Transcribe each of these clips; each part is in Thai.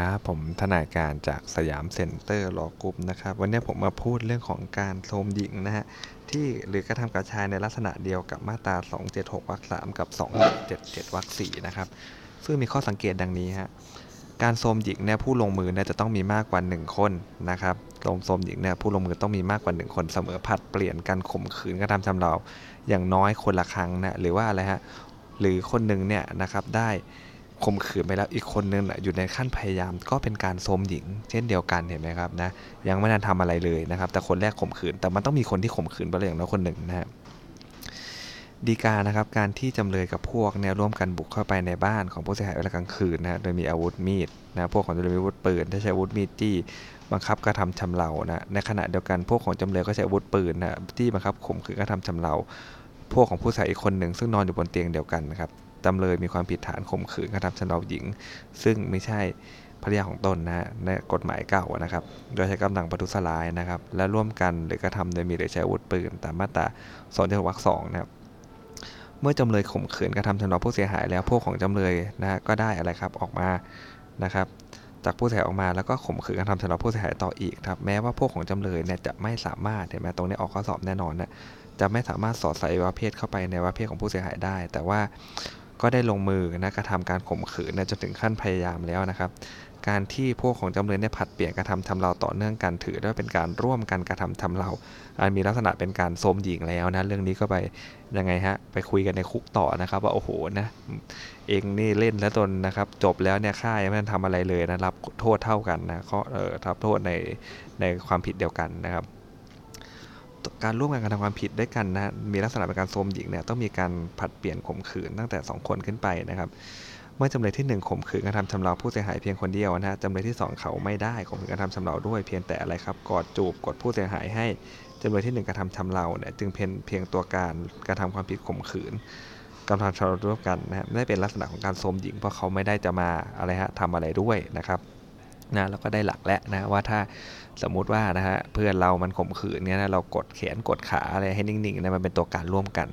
ครับ ผมทนายการจากสยามเซ็นเตอร์ Law Group นะครับ วันนี้ผมมาพูดเรื่องของการโทรมหญิงนะฮะ ที่หรือกระทำกับชายในลักษณะเดียวกับมาตรา 276วรรค3กับ 277วรรค4นะครับ ซึ่งมีข้อสังเกตดังนี้ฮะ การโทรมหญิงเนี่ยผู้ลงมือเนี่ยจะต้องมีมากกว่า 1 คนนะครับโทรมโทรมหญิงเนี่ยผู้ลงมือต้องมีมากกว่า 1 คนเสมอผลัดเปลี่ยนกันข่มขืนกระทำชำเราอย่างน้อยคนละครั้งนะหรือว่าอะไรฮะ หรือคนหนึ่งเนี่ยนะครับได้ ข่มขืนไปแล้วอีกคนนึงอยู่ในขั้นพยายามก็เป็นการโทมหญิง เช่นเดียวกันเห็นไหมครับนะยังไม่ทันทำอะไรเลยนะครับ แต่คนแรกข่มขืนแต่มันต้องมีคนที่ข่มขืนไปเลยอย่างน้อยคนหนึ่งนะฮะดีกานะครับการที่จำเลยกับพวกเนี่ยร่วมกันบุกเข้าไปในบ้านของผู้เสียหายเวลากลางคืนนะโดยมีอาวุธมีดนะพวกของจำเลยมีอาวุธปืนถ้าใช้อาวุธมีดจี้บังคับกระทำชำเรานะในขณะเดียวกันพวกของจำเลยก็ใช้อาวุธปืนนะที่บังคับข่มขืนกระทำชำเรา พวกของผู้เสียหายอีกคนหนึ่งซึ่งนอนอยู่บนเตียงเดียวกันนะครับ จำเลยมีความผิดฐานข่มขืนกระทำชำเราหญิง ซึ่งไม่ใช่ภรรยาของตนนะฮะในกฎหมายเก่านะครับ โดยใช้กำลังประทุษร้ายนะครับ และร่วมกันหรือกระทำโดยมีหรือใช้อาวุธปืนตามมาตรา2เจ็ดวรรคสองนะครับเมื่อจำเลยข่มขืนกระทำชำเราผู้เสียหายแล้วพวกของจำเลยนะฮะก็ได้อะไรครับออกมานะครับจากผู้เสียหายออกมาแล้วก็ข่มขืนกระทำชำเราผู้เสียหายต่ออีกครับแม้ว่าพวกของจำเลยเนี่ยจะไม่สามารถเห็นไหมตรงนี้ออกข้อสอบแน่นอนนะจะไม่สามารถสอดใส่ว่าเพศเข้าไปในว่าเพศของผู้เสียหายได้ แต่ว่า ก็ได้ลงมือนะกระทำการข่มขืนจนถึงขั้นพยายามแล้วนะครับ การที่พวกของจำเลยเนี่ยผัดเปลี่ยนกระทำทำเราต่อเนื่องกันถือได้เป็นการร่วมกันกระทำทำเราอันมีลักษณะเป็นการโสมหญิงแล้วนะเรื่องนี้ก็ไปยังไงฮะไปคุยกันในคุกต่อนะครับว่าโอ้โหนะเองนี่เล่นแล้วจนนะครับ จบแล้วเนี่ยค่ายไม่ทำอะไรเลยนะรับโทษเท่ากันนะเขาเออรับโทษในในความผิดเดียวกันนะครับ การร่วมกันกระทำความผิดด้วยกันนะมีลักษณะเป็นการโทมหญิงเนี่ยต้องมีการผัดเปลี่ยนข่มขืนตั้งแต่ 2 คนขึ้นไปนะครับ เมื่อจำเลยที่1ข่มขืนกระทำชำเราผู้เสียหายเพียงคนเดียวนะฮะจำเลยที่ 2 เขาไม่ได้ข่มขืนกระทำชำเราด้วยเพียงแต่อะไรครับกอดจูบกดผู้เสียหายให้จำเลยที่ 1 กระทำชำเราเนี่ยจึงเพียงเพียงตัวการกระทำความผิดข่มขืนกระทำชำเราร่วมกันนะฮะไม่ได้เป็นลักษณะของการโทมหญิงเพราะเขาไม่ได้จะมาอะไรฮะทำอะไรด้วยนะครับ นะแล้วก็ได้หลักแล้วนะว่าถ้าสมมุติว่านะฮะเพื่อนเรามันข่มขืนเนี่ยนะเรากดแขนกดขาอะไรให้นิ่งๆนะมันเป็นตัวการร่วมกัน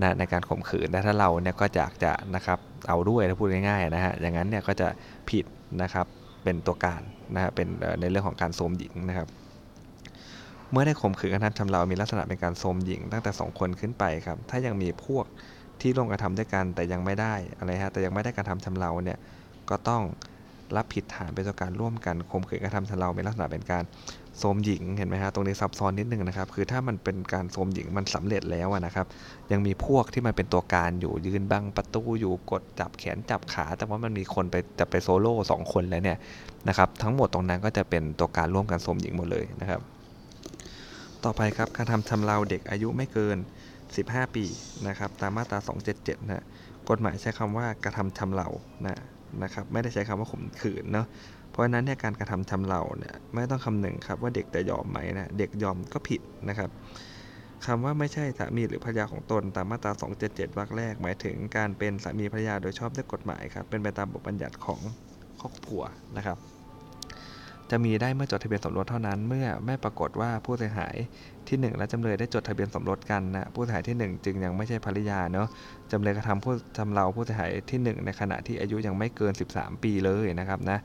นะในการข่มขืนแต่ถ้าเราเนี่ยก็อยากจะนะครับเอาด้วยถ้าพูดง่ายๆนะฮะอย่างนั้นเนี่ยก็จะผิดนะครับเป็นตัวการนะฮะเป็นในเรื่องของการโสมหญิงนะครับเมื่อได้ข่มขืนกระทำชำเรามีลักษณะเป็นการโสมหญิงตั้งแต่ 2 คนขึ้นไปครับ ถ้ายังมีพวกที่ร่วมกระทำด้วยกันแต่ยังไม่ได้อะไรฮะแต่ยังไม่ได้การทำชำเราเนี่ยก็ต้อง รับผิดฐานเป็นตัวการร่วมกันข่มขืนกระทำชำเราเป็นลักษณะเป็นการโสมหญิงเห็นไหมฮะตรงนี้ซับซ้อนนิดนึงนะครับ คือถ้ามันเป็นการโสมหญิงมันสำเร็จแล้วนะครับ ยังมีพวกที่มันเป็นตัวการอยู่ยืนบังประตูอยู่กดจับแขนจับขา แต่ว่ามันมีคนไปจะไปโซโล่สองคนแล้วเนี่ยนะครับทั้งหมดตรงนั้นก็จะเป็นตัวการร่วมกันโสมหญิงหมดเลยนะครับ ต่อไปครับการทำชำเราเด็กอายุไม่เกิน 15 ปีนะครับตามมาตรา 277นะกฎหมายใช้คำว่ากระทำชำเรานะ นะครับไม่ได้ใช้คำว่าข่มขืนเนาะเพราะฉะนั้นเนี่ยการกระทำชำเราเนี่ยไม่ต้องคำหนึ่งครับว่าเด็กจะยอมไหมนะเด็กยอมก็ผิดนะครับคำว่าไม่ใช่สามีหรือภรรยาของตนตามมาตรา 277วรรคแรก หมายถึงการเป็นสามีภรรยาโดยชอบด้วยกฎหมายครับเป็นไปตามบทบัญญัติของครอบครัวนะครับ จะมีได้เมื่อจดทะเบียนสมรสเท่านั้น เมื่อไม่ปรากฏว่าผู้เสียหายที่ 1 และจำเลยได้จดทะเบียนสมรสกันนะผู้เสียหายที่ 1 จึงยังไม่ใช่ภริยาเนาะจำเลยกระทำผู้จำเราผู้เสียหายที่ 1 ในขณะที่อายุยังไม่เกิน 13 ปีเลยนะครับนะ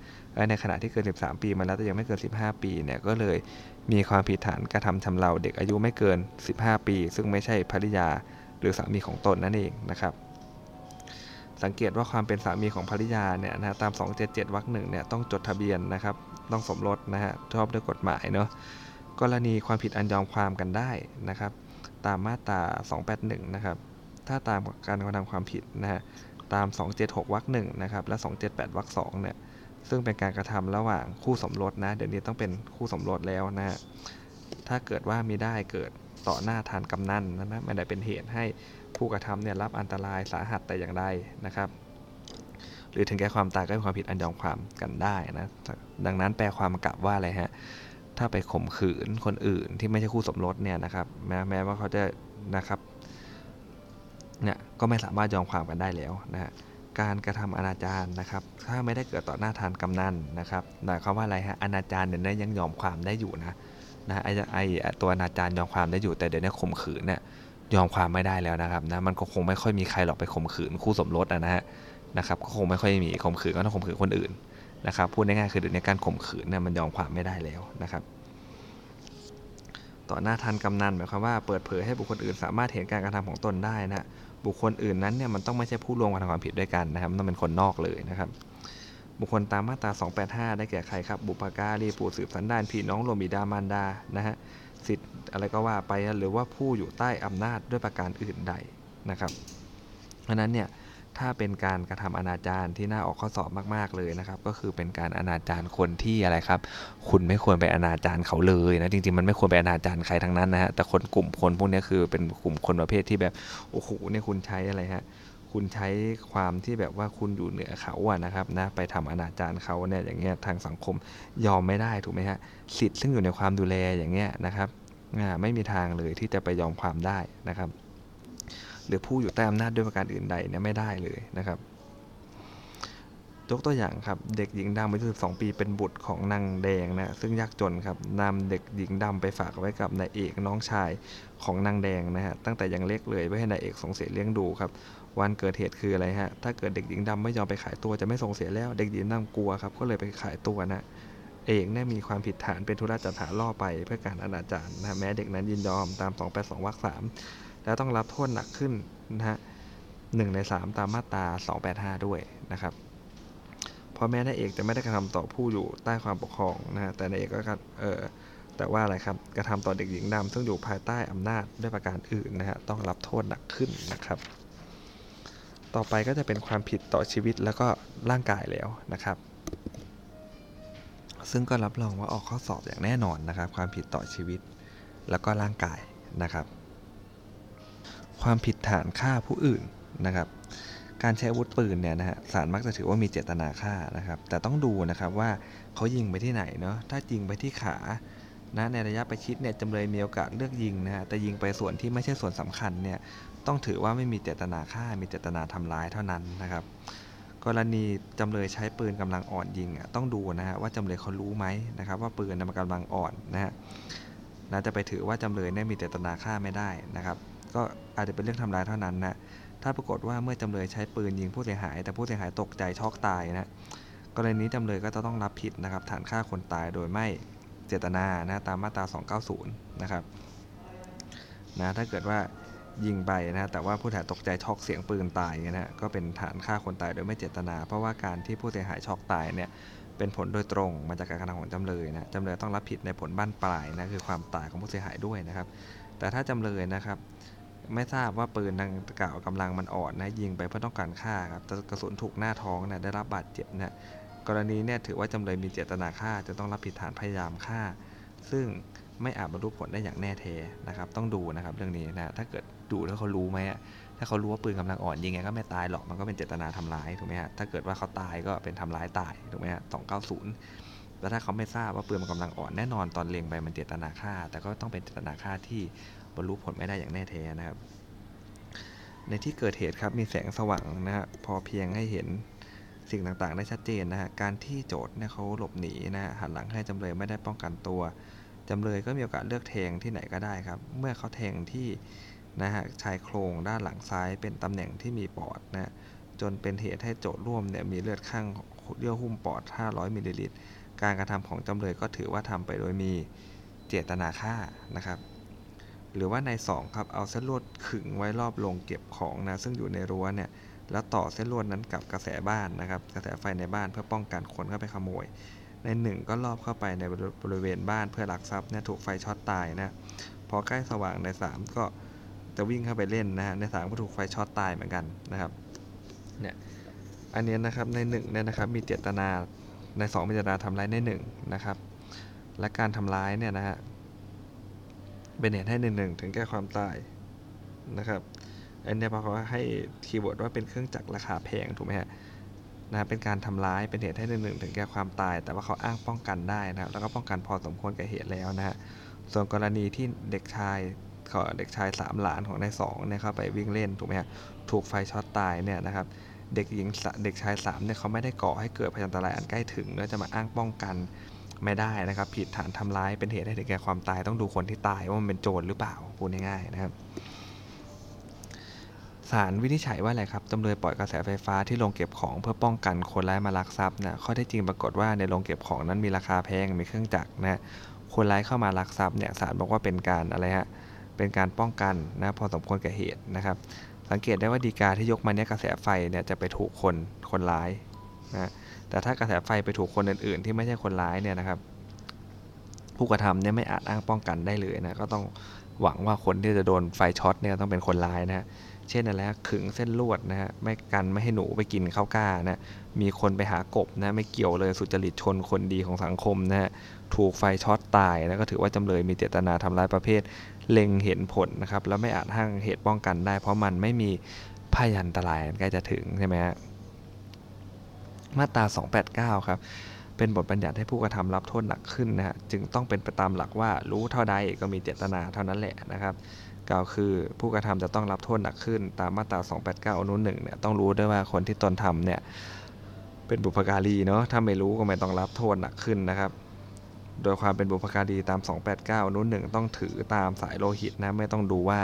ในขณะที่เกิน 13 ปีมาแล้วแต่ยังไม่เกิน 15 ปีเนี่ยก็เลยมีความผิดฐานกระทำชำเราเด็กอายุไม่เกิน 15 ปี ซึ่งไม่ใช่ภริยาหรือสามีของตนนั่นเองนะครับ สังเกตว่าความเป็นสามีของภริยาเนี่ยนะตาม 277วรรคหนึ่งเนี่ยต้องจดทะเบียนนะครับต้องสมรสนะฮะชอบด้วยกฎหมายเนาะกรณีความผิดอันยอมความกันได้นะครับ ตามมาตรา 281 นะครับ ถ้าตามการกระทำความผิดนะฮะตาม 276วรรคหนึ่งนะครับและ 278วรรคสองเนี่ยซึ่งเป็นการกระทำระหว่างคู่สมรสนะ เดี๋ยวนี้ต้องเป็นคู่สมรสแล้วนะฮะถ้าเกิดว่ามีได้เกิดต่อหน้าทานกำนันนะไม่ได้เป็นเหตุให้ ผู้กระทำเนี่ยรับอันตรายสาหัสแต่อย่างใดนะครับ หรือถึงแก่ความตายก็เป็นความผิดอันยอมความกันได้นะดังนั้นแปลความกลับว่าอะไรฮะถ้าไปข่มขืนคนอื่นที่ไม่ใช่คู่สมรสเนี่ยนะครับ แม้แม้ว่าเขาจะนะครับเนี่ยก็ไม่สามารถยอมความกันได้แล้วนะฮะการกระทำอนาจารนะครับ ถ้าไม่ได้เกิดต่อหน้าทานกำนันนะครับหมายความว่าอะไรฮะอนาจารเนี่ยยังยอมความได้อยู่นะนะไอ้ไอ้ตัวอนาจารยอมความได้อยู่แต่เดี๋ยวนี้ข่มขืนเนี่ย ยอมความไม่ได้แล้วนะครับนะมันก็คงไม่ค่อยมีใครหรอกไปข่มขืนคู่สมรสนะฮะนะครับก็คงไม่ค่อยมีข่มขืนก็ต้องข่มขืนคนอื่นนะครับพูดง่ายๆคือเดี๋ยวนี้การข่มขืนเนี่ยมันยอมความไม่ได้แล้วนะครับต่อหน้าทันกำนันหมายความว่าเปิดเผยให้บุคคลอื่นสามารถเห็นการกระทำของตนได้นะบุคคลอื่นนั้นเนี่ยมันต้องไม่ใช่ผู้ร่วมกระทำความผิดด้วยกันนะครับต้องเป็นคนนอกเลยนะครับ บุคคลตามมาตรา 285 ได้แก่ใครครับบุปการีผู้สืบสันดานพี่น้องรวมบิดามารดานะฮะ สิทธิ์อะไรก็ว่าไปหรือว่าผู้อยู่ใต้อำนาจด้วยประการอื่นใดนะครับเพราะนั้นเนี่ยถ้าเป็นการกระทำอนาจารที่น่าออกข้อสอบมาก ๆ เลยนะครับ ก็คือเป็นการอนาจารคนที่อะไรครับ คุณไม่ควรไปอนาจารเขาเลยนะจริง ๆ มันไม่ควรไปอนาจารใครทั้งนั้นนะฮะแต่คนกลุ่มคนพวกนี้คือเป็นกลุ่มคนประเภทที่แบบโอ้โหเนี่ยคุณใช้อะไรฮะ คุณใช้ความที่แบบว่าคุณอยู่เหนือเขาอะนะครับนะไปทำอนาจารเขาเนี่ยอย่างเงี้ยทางสังคมยอมไม่ได้ถูกไหมฮะสิทธิ์ซึ่งอยู่ในความดูแลอย่างเงี้ยนะครับไม่มีทางเลยที่จะไปยอมความได้นะครับ หรือผู้อยู่ใต้อำนาจด้วยประการอื่นใดเนี่ยไม่ได้เลยนะครับยกตัวอย่างครับเด็กหญิงดำอายุ12 ปีเป็นบุตรของนางแดงนะซึ่งยากจนครับนำเด็กหญิงดำไปฝากไว้กับนายเอกน้องชายของนางแดงนะฮะตั้งแต่ยังเล็กเลยเพื่อให้นายเอกสงเสียเลี้ยงดูครับ วันเกิดเหตุคืออะไรฮะ ถ้าเกิดเด็กหญิงดำไม่ยอมไปขายตัวจะไม่ส่งเสียแล้ว เด็กหญิงดำกลัวครับ ก็เลยไปขายตัวนะ เอกเนี่ยมีความผิดฐานเป็นธุระจัดหาล่อไปเพื่อการอนาจารนะแม้เด็กนั้นยินยอมตาม 282วรรคสามแล้วต้องรับโทษหนักขึ้นนะฮะหนึ่งใน3ตามมาตรา 285 ด้วยนะครับเพราะแม้นายเอกจะไม่ได้กระทำต่อผู้อยู่ใต้ความปกครองนะฮะแต่นายเอกก็เออแต่ว่าอะไรครับกระทำต่อเด็กหญิงดำซึ่งอยู่ภายใต้อำนาจด้วยประการอื่นนะฮะต้องรับโทษหนักขึ้นนะครับ ต่อไปก็จะเป็นความผิดต่อชีวิตแล้วก็ร่างกายแล้วนะครับ ซึ่งก็รับรองว่าออกข้อสอบอย่างแน่นอนนะครับ ความผิดต่อชีวิตแล้วก็ร่างกายนะครับ ความผิดฐานฆ่าผู้อื่นนะครับ การใช้อาวุธปืนเนี่ยนะฮะศาลมักจะถือว่ามีเจตนาฆ่านะครับ แต่ต้องดูนะครับว่าเขายิงไปที่ไหนเนาะถ้ายิงไปที่ขานะในระยะประชิดเนี่ยจำเลยมีโอกาสเลือกยิงนะฮะแต่ยิงไปส่วนที่ไม่ใช่ส่วนสำคัญเนี่ย ต้องถือว่าไม่มีเจตนาฆ่า มีเจตนาทำร้ายเท่านั้นนะครับ กรณีจำเลยใช้ปืนกำลังอ่อนยิงต้องดูนะฮะว่าจำเลยเขารู้ไหมนะครับ ว่าปืนมันกำลังอ่อนนะฮะนะจะไปถือว่าจำเลยเนี่ยมีเจตนาฆ่าไม่ได้นะครับ ก็อาจจะเป็นเรื่องทำร้ายเท่านั้นนะถ้าปรากฏว่าเมื่อจำเลยใช้ปืนยิงผู้เสียหาย แต่ผู้เสียหายตกใจช็อกตายนะกรณีนี้จำเลยก็จะต้องรับผิดนะครับฐานฆ่าคนตายโดยไม่เจตนานะตามมาตรา 290 นะครับนะถ้าเกิดว่า ยิงไปนะแต่ว่าผู้ถ่ายตกใจช็อกเสียงปืนตายนะก็เป็นฐานฆ่าคนตายโดยไม่เจตนา เพราะว่าการที่ผู้เสียหายช็อกตายเนี่ยเป็นผลโดยตรงมาจากการกระทำของจำเลยนะจำเลยต้องรับผิดในผลบั้นปลายนะคือความตายของผู้เสียหายด้วยนะครับ แต่ถ้าจำเลยนะครับ ไม่ทราบว่าปืนดังกล่าวกำลังมันอ่อนนะยิงไปเพื่อต้องการฆ่าครับแต่กระสุนถูกหน้าท้องนะได้รับบาดเจ็บนะกรณีเนี่ยถือว่าจำเลยมีเจตนาฆ่าจะต้องรับผิดฐานพยายามฆ่า ซึ่ง ไม่อาจบรรลุผลได้อย่างแน่แท้นะครับ ต้องดูนะครับเรื่องนี้นะถ้าเกิดดูแล้วเขารู้ไหมถ้าเขารู้ว่าปืนกำลังอ่อนยิงไงก็ไม่ตายหรอกมันก็เป็นเจตนาทำร้ายถูกไหมฮะถ้าเกิดว่าเขาตายก็เป็นทำร้ายตายถูกไหมฮะสองเก้าศูนย์แล้วถ้าเขาไม่ทราบว่าปืนมันกำลังอ่อนแน่นอนตอนเล็งไปมันเจตนาฆ่า แต่ก็ต้องเป็นเจตนาฆ่าที่บรรลุผลไม่ได้อย่างแน่แท้นะครับ ในที่เกิดเหตุครับมีแสงสว่างนะฮะพอเพียงให้เห็นสิ่งต่างๆ ได้ชัดเจนนะฮะการที่โจทย์เนี่ยเขาหลบหนีนะฮะหันหลังให้จำเลยไม่ได้ป้องกันตัว จำเลยก็มีโอกาสเลือกแทงที่ไหนก็ได้ครับ เมื่อเขาแทงที่นะฮะชายโครงด้านหลังซ้ายเป็นตำแหน่งที่มีปอดนะจนเป็นเหตุให้โจทย์ร่วมเนี่ยมีเลือดข้างเยื่อหุ้มปอด 500มิลลิลิตร การกระทำของจำเลยก็ถือว่าทำไปโดยมีเจตนาฆ่านะครับ หรือว่าใน 2 ครับ เอาเส้นลวดขึงไว้รอบโรงเก็บของนะ ซึ่งอยู่ในรั้วเนี่ย แล้วต่อเส้นลวดนั้นกับกระแสบ้านนะครับ กระแสไฟในบ้านเพื่อป้องกันคนเข้าไปขโมย นายหนึ่งก็ลอบเข้าไปในบริเวณบ้านเพื่อลักทรัพย์เนี่ยถูกไฟช็อตตายนะพอใกล้สว่างนาย 3 ก็จะวิ่งเข้าไปเล่นนะฮะนาย 3ก็ถูกไฟช็อตตายเหมือนกันนะครับเนี่ยอันนี้นะครับนาย 1เนี่ยนะครับมีเจตนานาย 2 มีเจตนาทำร้ายนาย 1นะครับและการทำร้ายเนี่ยนะฮะเป็นเหตุให้นายหนึ่งถึงแก่ความตายนะครับอันนี้เพราะว่าให้ keyword ว่าเป็นเครื่องจักรราคาแพงถูกไหมฮะ นะเป็นการทำร้ายเป็นเหตุให้หนึ่งถึงแก่ความตาย แต่ว่าเขาอ้างป้องกันได้นะครับแล้วก็ป้องกันพอสมควรกับเหตุแล้วนะฮะส่วนกรณีที่เด็กชายขอเด็กชายสามหลานของนายสองเนี่ยเข้าไปวิ่งเล่นถูกไหมฮะถูกไฟช็อตตายเนี่ยนะครับเด็กหญิงเด็กชายสามเนี่ยเขาไม่ได้ก่อให้เกิดพยันตรายอันใกล้ถึงแล้วจะมาอ้างป้องกันไม่ได้นะครับ ผิดฐานทำร้ายเป็นเหตุให้ถึงแก่ความตายต้องดูคนที่ตายว่ามันเป็นโจรหรือเปล่าพูดง่ายๆนะครับ ศาลวินิจฉัยว่าอะไรครับจำเลยปล่อยกระแสไฟฟ้าที่โรงเก็บของเพื่อป้องกันคนร้ายมาลักทรัพย์นะข้อเท็จจริงปรากฏว่าในโรงเก็บของนั้นมีราคาแพงมีเครื่องจักรนะคนร้ายเข้ามาลักทรัพย์เนี่ยศาลบอกว่าเป็นการอะไรฮะเป็นการป้องกันนะพอสมควรแก่เหตุนะครับ สังเกตได้ว่าดีกาที่ยกมาเนี่ยกระแสไฟเนี่ยจะไปถูกคนคนร้ายนะแต่ถ้ากระแสไฟไปถูกคนอื่น ๆ ที่ไม่ใช่คนร้ายเนี่ยนะครับ ผู้กระทำเนี่ยไม่อาจอ้างป้องกันได้เลยนะก็ต้องหวังว่าคนที่จะโดนไฟช็อตเนี่ยต้องเป็นคนร้ายนะฮะ เช่นอะไรขึงเส้นลวดนะฮะไม่กันไม่ให้หนูไปกินข้าวกล้านะมีคนไปหากบนะไม่เกี่ยวเลยสุจริตชนคนดีของสังคมนะฮะถูกไฟช็อตตายนะก็ถือว่าจำเลยมีเจตนาทำร้ายประเภท เล็งเห็นผลนะครับแล้วไม่อาจห้างเหตุป้องกันได้ เพราะมันไม่มีพยันตรายใกล้จะถึงใช่ไหมฮะมาตรา 289 ครับ เป็นบทบัญญัติให้ผู้กระทำรับโทษหนักขึ้นนะฮะ จึงต้องเป็นไปตามหลักว่ารู้เท่าใดก็มีเจตนาเท่านั้นแหละนะครับ กล่าวคือ ผู้กระทำจะต้องรับโทษหนักขึ้น ตามมาตรา 289อนุหนึ่งเนี่ยต้องรู้ด้วยว่าคนที่ตนทำเนี่ยเป็นบุพการีเนาะถ้าไม่รู้ก็ไม่ต้องรับโทษหนักขึ้นนะครับ โดยความเป็นบุพการีตาม 289อนุหนึ่งต้องถือตามสายโลหิตนะไม่ต้องดูว่า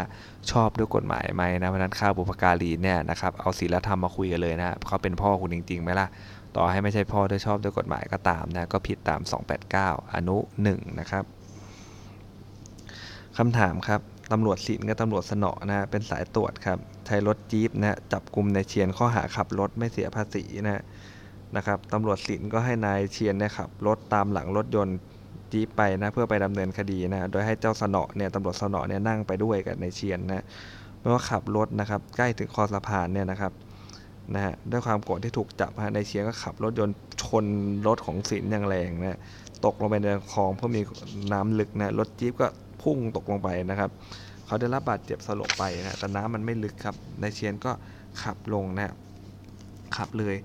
ชอบด้วยกฎหมายไหมนะเพราะนั้นข้าบุพการีเนี่ยนะครับเอาศีลธรรมมาคุยกันเลยนะเขาเป็นพ่อคุณจริงๆไหมล่ะต่อให้ไม่ใช่พ่อด้วยชอบด้วยกฎหมายก็ตามนะก็ผิดตาม 289 อนุ1นะครับคำถามครับ ตำรวจศิลป์กับตำรวจสนอนะเป็นสายตรวจครับ ใช้รถจี๊ปนะจับกลุ่มในเชียนข้อหาขับรถไม่เสียภาษีนะนะครับตำรวจศิลป์ก็ให้นายเชียนเนี่ยขับรถตามหลังรถยนต์จี๊ปไปนะเพื่อไปดำเนินคดีนะโดยให้เจ้าสนอเนี่ยตำรวจสนอเนี่ยนั่งไปด้วยกับในเชียนนะเมื่อขับรถนะครับใกล้ถึงคอสะพานเนี่ยนะครับนะฮะด้วยความโกรธที่ถูกจับฮะในเชียนก็ขับรถยนต์ชนรถของศิลป์อย่างแรงนะตกลงไปในคลองเพราะมีน้ำลึกนะรถจี๊ปก็ พุ่งตกลงไปนะครับเขาได้รับบาดเจ็บสลบไปนะแต่น้ำมันไม่ลึกครับนายเชียนก็ขับลงนะขับเลย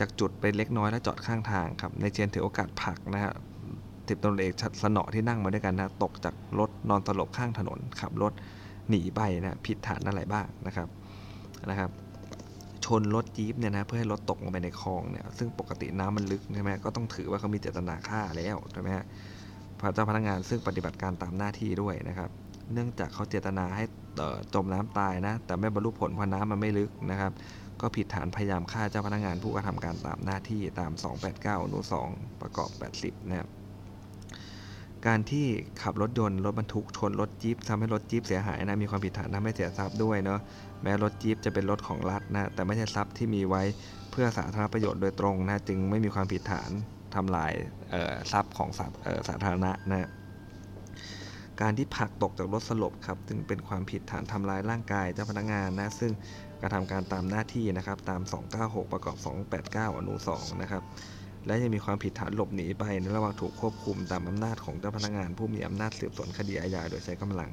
จากจุดไปเล็กน้อยแล้วจอดข้างทางครับนายเชียนถือโอกาสผลักนะฮะติดตำรวจเอกสนอที่นั่งมาด้วยกันนะตกจากรถนอนสลบข้างถนนขับรถหนีไปนะผิดฐานอะไรบ้างนะครับนะครับ ชนรถจี๊ปเนี่ยนะเพื่อให้รถตกลงไปในคลองเนี่ยซึ่งปกติน้ำมันลึกใช่ไหมก็ต้องถือว่าเขามีเจตนาฆ่าแล้วใช่ไหมฮะ เจ้าพนักงานซึ่งปฏิบัติการตามหน้าที่ด้วยนะครับ เนื่องจากเขาเจตนาให้จมน้ำตายนะ แต่ไม่บรรลุผลเพราะน้ำมันไม่ลึกนะครับ ก็ผิดฐานพยายามฆ่าเจ้าพนักงานผู้กระทำการตามหน้าที่ตาม 289อนุ2ประกอบ 80 นะครับการที่ขับรถยนต์รถบรรทุกชนรถจี๊ปทำให้รถจี๊ปเสียหายนะมีความผิดฐานทำให้เสียทรัพย์ด้วยเนาะแม้รถจี๊ปจะเป็นรถของรัฐนะแต่ไม่ใช่ทรัพย์ที่มีไว้เพื่อสาธารณประโยชน์โดยตรงนะจึงไม่มีความผิดฐาน ทำลายทรัพย์ของสาธารณะนะการที่ผลักตกจากรถสลบครับจึงเป็นความผิดฐานทำลายร่างกายเจ้าพนักงานนะซึ่งกระทำการตามหน้าที่นะครับตาม 296 ประกอบ 289 อนุ2นะครับ และยังมีความผิดฐานหลบหนีไปในระหว่างถูกควบคุมตามอำนาจของเจ้าพนักงาน ผู้มีอำนาจสืบสวนคดีอาญาโดยใช้กำลัง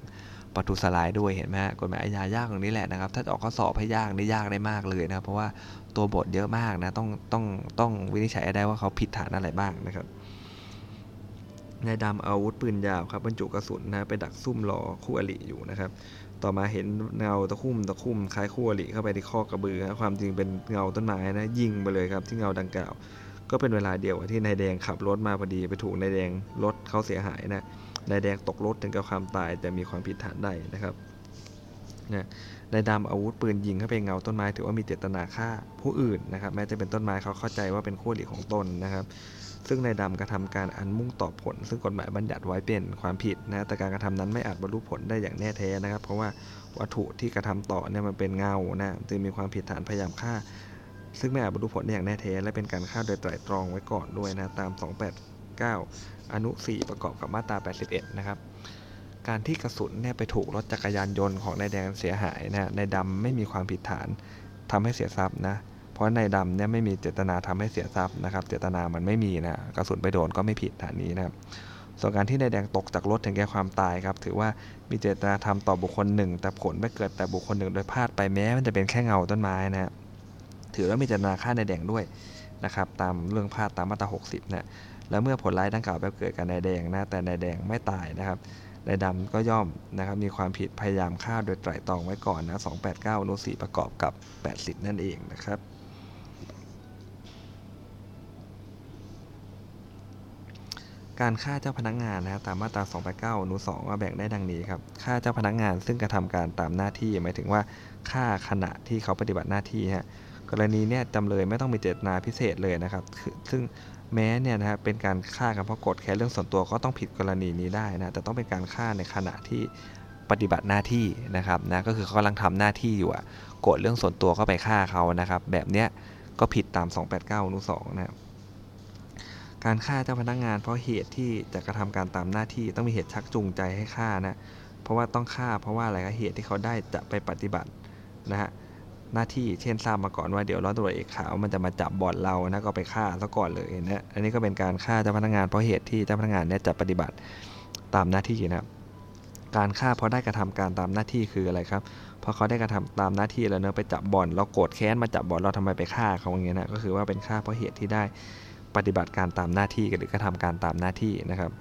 ปทุสลายด้วยเห็นไหมกฎหมายอาญายากตรงนี้แหละนะครับ ถ้าออกข้อสอบให้ยากนี่ยากได้มากเลยนะเพราะว่าตัวบทเยอะมากนะต้องต้องต้องวินิจฉัยได้ว่าเขาผิดฐานอะไรบ้างนะครับนายดำอาวุธปืนยาวครับบรรจุกระสุนนะไปดักซุ่มรอคู่อริอยู่นะครับ ต่อมาเห็นเงาตะคุ่มตะคุ่มคล้ายคู่อริเข้าไปที่ข้อกระบือนะความจริงเป็นเงาต้นไม้นะยิงไปเลยครับที่เงาดังกล่าว ก็เป็นเวลาเดียวกับที่นายแดงขับรถมาพอดีไปถูกนายแดงรถเขาเสียหายนะนายแดงตกรถถึงกับความตาย แต่มีความผิดฐานใดนะครับนะนายดำอาวุธปืนยิงเข้าไปเงาต้นไม้ถือว่ามีเจตนาฆ่าผู้อื่นนะครับ แม้จะเป็นต้นไม้เขาเข้าใจว่าเป็นคู่อริของตนนะครับ ซึ่งนายดำกระทำการอันมุ่งต่อผล ซึ่งกฎหมายบัญญัติไว้เป็นความผิดนะแต่การกระทำนั้นไม่อาจบรรลุผลได้อย่างแน่แท้นะครับ เพราะว่าวัตถุที่กระทำต่อเนี่ยมันเป็นเงานะจึงมีความผิดฐานพยายามฆ่า ซึ่งไม่อาจบรรลุผลได้อย่างแน่แท้ และเป็นการฆ่าโดยไตร่ตรองไว้ก่อนด้วยนะตาม 289 อนุ 4 ประกอบกับมาตรา 81 นะครับ การที่กระสุนเนี่ยไปถูกรถจักรยานยนต์ของนายแดงเสียหายนะนายดำไม่มีความผิดฐานทำให้เสียทรัพย์นะ เพราะนายดำเนี่ยไม่มีเจตนาทำให้เสียทรัพย์นะครับ เจตนามันไม่มีนะกระสุนไปโดนก็ไม่ผิดฐานนี้นะครับส่วนการที่นายแดงตกจากรถถึงแก่ความตายครับ ถือว่ามีเจตนาทำต่อบุคคลหนึ่ง แต่ผลไม่เกิดแต่บุคคลหนึ่งโดยพลาดไปแม้ มันจะเป็นแค่เงาต้นไม้นะ ถือว่ามีเจตนาฆ่านายแดงด้วยนะครับตามเรื่องพาดตามมาตรา 60นะแล้วเมื่อผลร้ายดังกล่าวไปเกิดกับนายแดงนะแต่นายแดงไม่ตายนะครับนายดำก็ย่อมนะครับมีความผิดพยายามฆ่าโดยไตร่ตรองไว้ก่อนนะ289อนุ4ประกอบกับ 80 นั่นเองนะครับการฆ่าเจ้าพนักงานนะครับตามมาตรา 289อนุ2ก็แบ่งได้ดังนี้ครับฆ่าเจ้าพนักงานซึ่งกระทำการตามหน้าที่หมายถึงว่าฆ่าขณะที่เขาปฏิบัติหน้าที่ฮะ กรณีเนี่ยจำเลยไม่ต้องมีเจตนาพิเศษเลยนะครับ ซึ่งแม้เนี่ยนะครับเป็นการฆ่ากันเพราะโกรธแค้นเรื่องส่วนตัวก็ต้องผิดกรณีนี้ได้นะแต่ต้องเป็นการฆ่าในขณะที่ปฏิบัติหน้าที่นะครับนะก็คือเขากำลังทำหน้าที่อยู่อะโกรธเรื่องส่วนตัวก็ไปฆ่าเขานะครับ แบบเนี้ยก็ผิดตาม 289อนุ2นะครับการฆ่าเจ้าพนักงานเพราะเหตุที่จะกระทำการตามหน้าที่ต้องมีเหตุชักจูงใจให้ฆ่านะเพราะว่าต้องฆ่าเพราะว่าอะไรครับเหตุที่เขาได้จะไปปฏิบัตินะฮะ หน้าที่เช่นทราบมาก่อนว่าเดี๋ยวร้อยตำรวจเอกขาวมันจะมาจับบอดเรานะก็ไปฆ่าซะก่อนเลยนะอันนี้ก็เป็นการฆ่าเจ้าพนักงานเพราะเหตุที่เจ้าพนักงานเนี่ยจะปฏิบัติตามหน้าที่นะครับการฆ่าเพราะได้กระทำการตามหน้าที่คืออะไรครับเพราะเขาได้กระทำตามหน้าที่แล้วเนอะไปจับบอลเราโกรธแค้นมาจับบอลเราทำไมไปฆ่าเขาอย่างเงี้ยนะก็คือว่าเป็นฆ่าเพราะเหตุที่ได้ปฏิบัติการตามหน้าที่หรือกระทำการตามหน้าที่นะครับ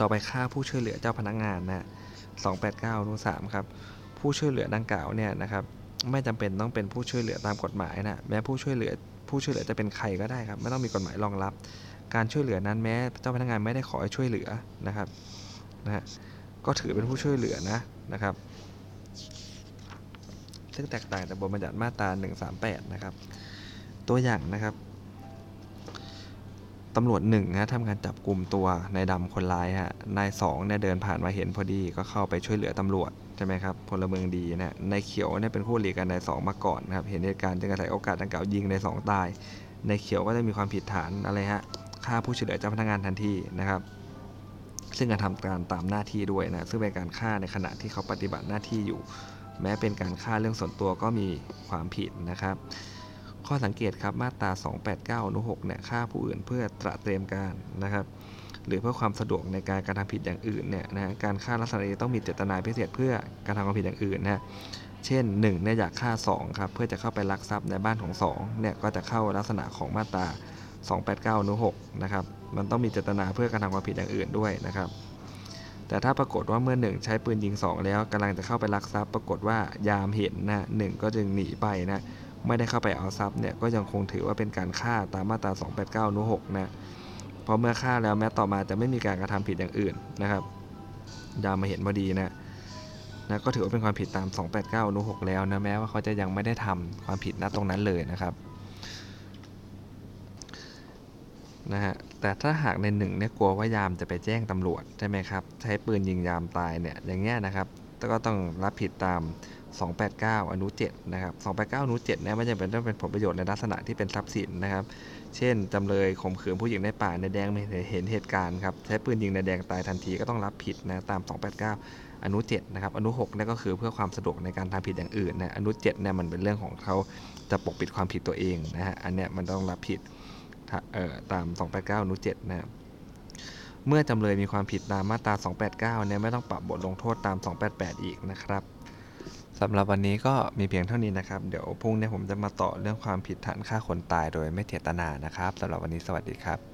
ต่อไปฆ่าผู้ช่วยเหลือเจ้าพนักงานนะ289อนุ3ครับผู้ช่วยเหลือดังกล่าวเนี่ยนะครับ ไม่จำเป็นต้องเป็นผู้ช่วยเหลือตามกฎหมายนะแม้ผู้ช่วยเหลือผู้ช่วยเหลือจะเป็นใครก็ได้ครับ ไม่ต้องมีกฎหมายรองรับ การช่วยเหลือนั้นแม้เจ้าพนักงานไม่ได้ขอให้ช่วยเหลือนะครับนะฮะก็ถือเป็นผู้ช่วยเหลือนะนะครับซึ่งแตกต่างจากบทบัญญัติมาตรา 138 นะครับ ตัวอย่างนะครับตำรวจหนึ่งนะทำการจับกลุ่มตัวนายดำคนร้ายฮะนายสองเนี่ยเดินผ่านมาเห็นพอดีก็เข้าไปช่วยเหลือตำรวจ ใช่ไหมครับพลเมืองดีนะนายเขียวเนี่ยเป็นคู่หลีกันนายสองมาก่อนนะครับเห็นเหตุการณ์จึงอาศัยโอกาสดังกล่าวยิงนายสองตายนายเขียวก็จะมีความผิดฐานอะไรฮะฆ่าผู้ช่วยเหลือเจ้าพนักงานทันทีนะครับ ซึ่งกระทำการตามหน้าที่ด้วยนะซึ่งเป็นการฆ่าในขณะที่เขาปฏิบัติหน้าที่อยู่ แม้เป็นการฆ่าเรื่องส่วนตัวก็มีความผิดนะครับ ข้อสังเกตครับมาตรา 289อนุ6เนี่ยฆ่าผู้อื่นเพื่อตระเตรียมการนะครับ หรือเพื่อความสะดวกในการกระทำผิดอย่างอื่นเนี่ยนะการฆ่าลักษณะนี้ต้องมีเจตนาพิเศษเพื่อการทำความผิดอย่างอื่นนะเช่น1เนี่ยอยากฆ่า2ครับเพื่อจะเข้าไปลักทรัพย์ในบ้านของ2เนี่ยก็จะเข้าลักษณะของมาตรา 289อนุ6นะครับมันต้องมีเจตนาเพื่อการทำความผิดอย่างอื่นด้วยนะครับ แต่ถ้าปรากฏว่าเมื่อหนึ่งใช้ปืนยิง 2 แล้วกำลังจะเข้าไปลักทรัพย์ ปรากฏว่ายามเห็นนะหนึ่งก็จึงหนีไปนะ ไม่ได้เข้าไปเอาทรัพย์เนี่ยก็ยังคงถือว่าเป็นการฆ่าตามมาตรา 289อนุ6นะเพราะเมื่อฆ่าแล้วแม้ต่อมาจะไม่มีการกระทำผิดอย่างอื่นนะครับยามมาเห็นพอดีนะนะก็ถือว่าเป็นความผิดตาม 289อนุ6แล้วนะแม้ว่าเขาจะยังไม่ได้ทำความผิดณตรงนั้นเลยนะครับนะฮะแต่ถ้าหากในหนึ่งเนี่ยกลัวว่ายามจะไปแจ้งตำรวจใช่ไหมครับ ใช้ปืนยิงยามตายเนี่ยอย่างเงี้ยนะครับก็ต้องรับผิดตาม 289 อนุ 7 นะครับ 289 อนุ 7เนี่ยไม่จำเป็นต้องเป็นผลประโยชน์ในลักษณะที่เป็นทรัพย์สินนะครับ เช่น จำเลยข่มขืนผู้หญิงในป่าในแดงไม่เห็นเหตุการณ์ครับ ใช้ปืนยิงในแดงตายทันทีก็ต้องรับผิดนะตาม 289 อนุ 7 นะครับ อนุ 6 เนี่ยก็คือเพื่อความสะดวกในการทำผิดอย่างอื่นนะ อนุ 7 เนี่ยมันเป็นเรื่องของเขาจะปกปิดความผิดตัวเองนะฮะ อันเนี้ยมันต้องรับผิดเอ่อตาม 289 อนุ 7 นะครับเมื่อจำเลยมีความผิดตามมาตรา 289 เนี่ยไม่ต้องปรับบทลงโทษตาม 288 อีกนะครับ สำหรับวันนี้ก็มีเพียงเท่านี้นะครับ เดี๋ยวพรุ่งนี้ผมจะมาต่อเรื่องความผิดฐานฆ่าคนตายโดยไม่เจตนานะครับสำหรับวันนี้สวัสดีครับ